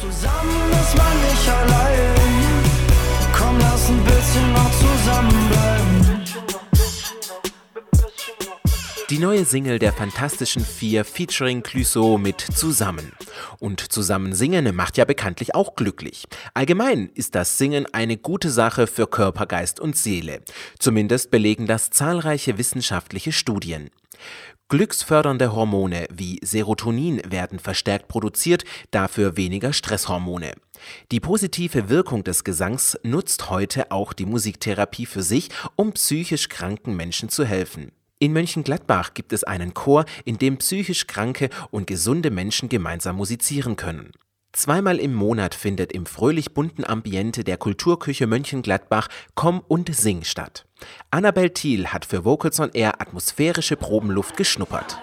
Zusammen ist man nicht allein. Komm, lass ein bisschen noch zusammenbleiben. Die neue Single der Fantastischen Vier featuring Clüso mit Zusammen. Und zusammen singen macht ja bekanntlich auch glücklich. Allgemein ist das Singen eine gute Sache für Körper, Geist und Seele. Zumindest belegen das zahlreiche wissenschaftliche Studien. Glücksfördernde Hormone wie Serotonin werden verstärkt produziert, dafür weniger Stresshormone. Die positive Wirkung des Gesangs nutzt heute auch die Musiktherapie für sich, um psychisch kranken Menschen zu helfen. In Mönchengladbach gibt es einen Chor, in dem psychisch kranke und gesunde Menschen gemeinsam musizieren können. Zweimal im Monat findet im fröhlich bunten Ambiente der Kulturküche Mönchengladbach Komm und Sing statt. Annabel Thiel hat für Vocals on Air atmosphärische Probenluft geschnuppert.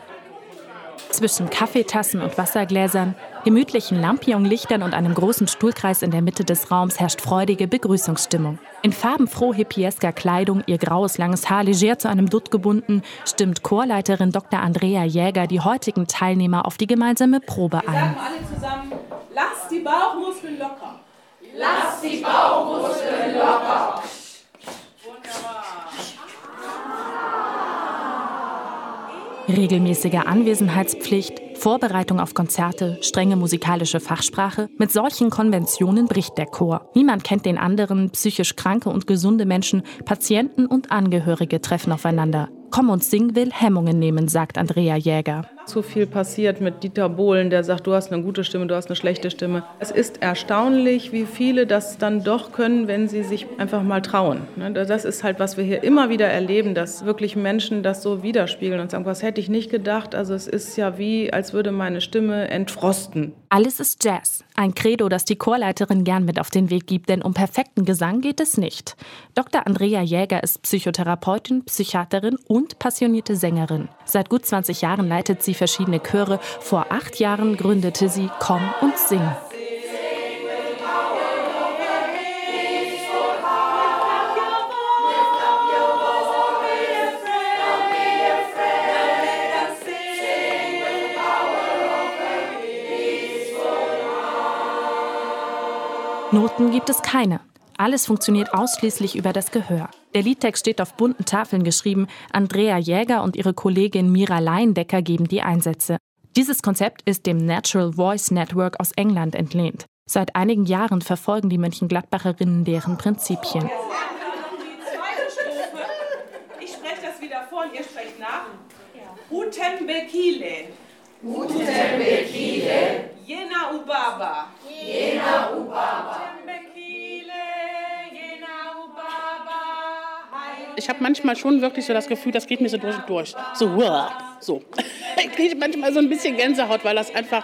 Zwischen Kaffeetassen und Wassergläsern, gemütlichen Lampion-Lichtern und einem großen Stuhlkreis in der Mitte des Raums herrscht freudige Begrüßungsstimmung. In farbenfroh hippiesker Kleidung, ihr graues langes Haar leger zu einem Dutt gebunden, stimmt Chorleiterin Dr. Andrea Jäger die heutigen Teilnehmer auf die gemeinsame Probe ein. Wir alle zusammen, lass die Bauchmuskeln locker. Lass die Bauchmuskeln locker. Regelmäßige Anwesenheitspflicht, Vorbereitung auf Konzerte, strenge musikalische Fachsprache. Mit solchen Konventionen bricht der Chor. Niemand kennt den anderen, psychisch kranke und gesunde Menschen, Patienten und Angehörige treffen aufeinander. Komm und sing will Hemmungen nehmen, sagt Andrea Jäger zu viel passiert mit Dieter Bohlen, der sagt, du hast eine gute Stimme, du hast eine schlechte Stimme. Es ist erstaunlich, wie viele das dann doch können, wenn sie sich einfach mal trauen. Ne, das ist halt, was wir hier immer wieder erleben, dass wirklich Menschen das so widerspiegeln und sagen, was hätte ich nicht gedacht. Also es ist ja wie, als würde meine Stimme entfrosten. Alles ist Jazz. Ein Credo, das die Chorleiterin gern mit auf den Weg gibt, denn um perfekten Gesang geht es nicht. Dr. Andrea Jäger ist Psychotherapeutin, Psychiaterin und passionierte Sängerin. Seit gut 20 Jahren leitet sie verschiedene Chöre. Vor acht Jahren gründete sie Komm und Sing. Noten gibt es keine. Alles funktioniert ausschließlich über das Gehör. Der Liedtext steht auf bunten Tafeln geschrieben. Andrea Jäger und ihre Kollegin Mira Leindecker geben die Einsätze. Dieses Konzept ist dem Natural Voice Network aus England entlehnt. Seit einigen Jahren verfolgen die Mönchengladbacherinnen deren Prinzipien. Ich spreche das wieder vor und ihr sprecht nach. Utenbekile. Utenbekile. Jena Ubaba. Ich habe manchmal schon wirklich so das Gefühl, das geht mir so durch und durch. So, so. Ich kriege manchmal so ein bisschen Gänsehaut, weil das einfach,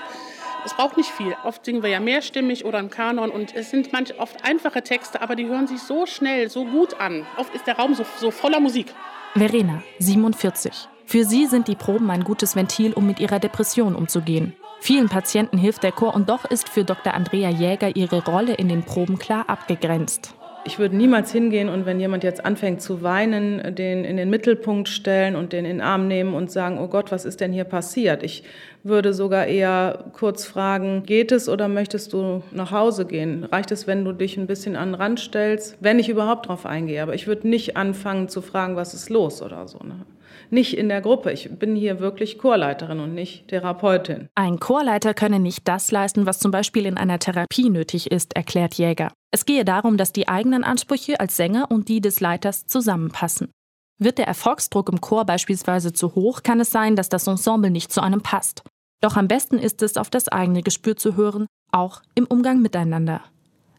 es braucht nicht viel. Oft singen wir ja mehrstimmig oder im Kanon und es sind manch, oft einfache Texte, aber die hören sich so schnell, so gut an. Oft ist der Raum so, so voller Musik. Verena, 47. Für sie sind die Proben ein gutes Ventil, um mit ihrer Depression umzugehen. Vielen Patienten hilft der Chor und doch ist für Dr. Andrea Jäger ihre Rolle in den Proben klar abgegrenzt. Ich würde niemals hingehen und wenn jemand jetzt anfängt zu weinen, den in den Mittelpunkt stellen und den in den Arm nehmen und sagen, oh Gott, was ist denn hier passiert? Ich würde sogar eher kurz fragen, geht es oder möchtest du nach Hause gehen? Reicht es, wenn du dich ein bisschen an den Rand stellst? Wenn ich überhaupt drauf eingehe. Aber ich würde nicht anfangen zu fragen, was ist los oder so. Ne? Nicht in der Gruppe. Ich bin hier wirklich Chorleiterin und nicht Therapeutin. Ein Chorleiter könne nicht das leisten, was zum Beispiel in einer Therapie nötig ist, erklärt Jäger. Es gehe darum, dass die eigenen Ansprüche als Sänger und die des Leiters zusammenpassen. Wird der Erfolgsdruck im Chor beispielsweise zu hoch, kann es sein, dass das Ensemble nicht zu einem passt. Doch am besten ist es, auf das eigene Gespür zu hören, auch im Umgang miteinander.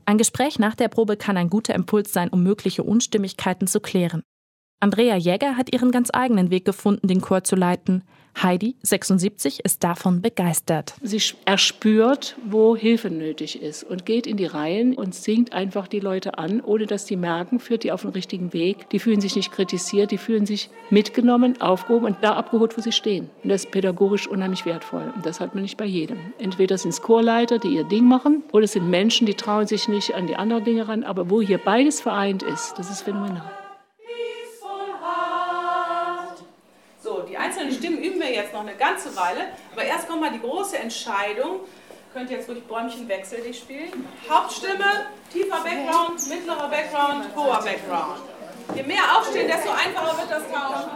Ein Gespräch nach der Probe kann ein guter Impuls sein, um mögliche Unstimmigkeiten zu klären. Andrea Jäger hat ihren ganz eigenen Weg gefunden, den Chor zu leiten. Heidi, 76, ist davon begeistert. Sie erspürt, wo Hilfe nötig ist und geht in die Reihen und singt einfach die Leute an, ohne dass die merken, führt die auf den richtigen Weg. Die fühlen sich nicht kritisiert, die fühlen sich mitgenommen, aufgehoben und da abgeholt, wo sie stehen. Und das ist pädagogisch unheimlich wertvoll. Und das hat man nicht bei jedem. Entweder sind es Chorleiter, die ihr Ding machen, oder es sind Menschen, die trauen sich nicht an die anderen Dinge ran. Aber wo hier beides vereint ist, das ist phänomenal. Noch eine ganze Weile. Aber erst kommt mal die große Entscheidung. Könnt jetzt durch Bäumchen wechseln spielen. Hauptstimme, tiefer Background, mittlerer Background, hoher Background. Je mehr aufstehen, desto einfacher wird das Tauschen.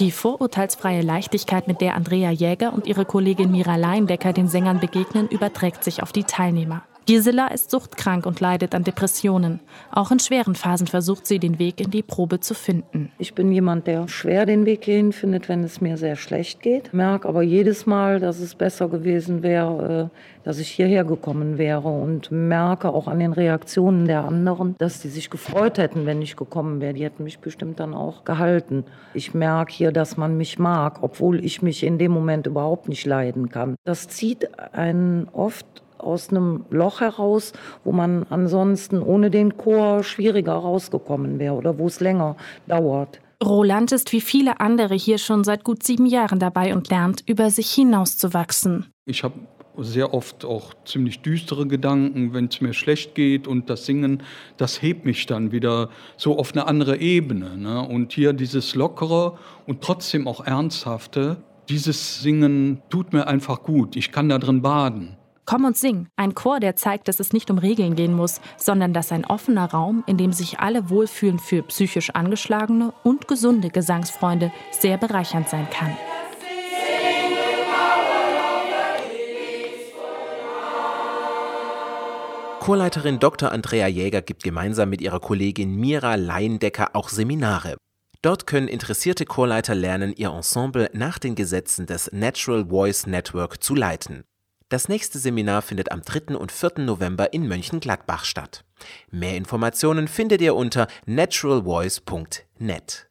Die vorurteilsfreie Leichtigkeit, mit der Andrea Jäger und ihre Kollegin Mira Leindecker den Sängern begegnen, überträgt sich auf die Teilnehmer. Gisela ist suchtkrank und leidet an Depressionen. Auch in schweren Phasen versucht sie, den Weg in die Probe zu finden. Ich bin jemand, der schwer den Weg hierhin findet, wenn es mir sehr schlecht geht. Merke aber jedes Mal, dass es besser gewesen wäre, äh, dass ich hierher gekommen wäre und merke auch an den Reaktionen der anderen, dass die sich gefreut hätten, wenn ich gekommen wäre. Die hätten mich bestimmt dann auch gehalten. Ich merke hier, dass man mich mag, obwohl ich mich in dem Moment überhaupt nicht leiden kann. Das zieht einen oft aus einem Loch heraus, wo man ansonsten ohne den Chor schwieriger rausgekommen wäre oder wo es länger dauert. Roland ist wie viele andere hier schon seit gut sieben Jahren dabei und lernt, über sich hinauszuwachsen. Ich habe sehr oft auch ziemlich düstere Gedanken, wenn es mir schlecht geht und das Singen, das hebt mich dann wieder so auf eine andere Ebene. Ne? Und hier dieses Lockere und trotzdem auch Ernsthafte, dieses Singen tut mir einfach gut. Ich kann da drin baden. Komm und sing. Ein Chor, der zeigt, dass es nicht um Regeln gehen muss, sondern dass ein offener Raum, in dem sich alle wohlfühlen für psychisch angeschlagene und gesunde Gesangsfreunde, sehr bereichernd sein kann. Chorleiterin Dr. Andrea Jäger gibt gemeinsam mit ihrer Kollegin Mira Leindecker auch Seminare. Dort können interessierte Chorleiter lernen, ihr Ensemble nach den Gesetzen des Natural Voice Network zu leiten. Das nächste Seminar findet am 3. und 4. November in Mönchengladbach statt. Mehr Informationen findet ihr unter naturalvoice.net.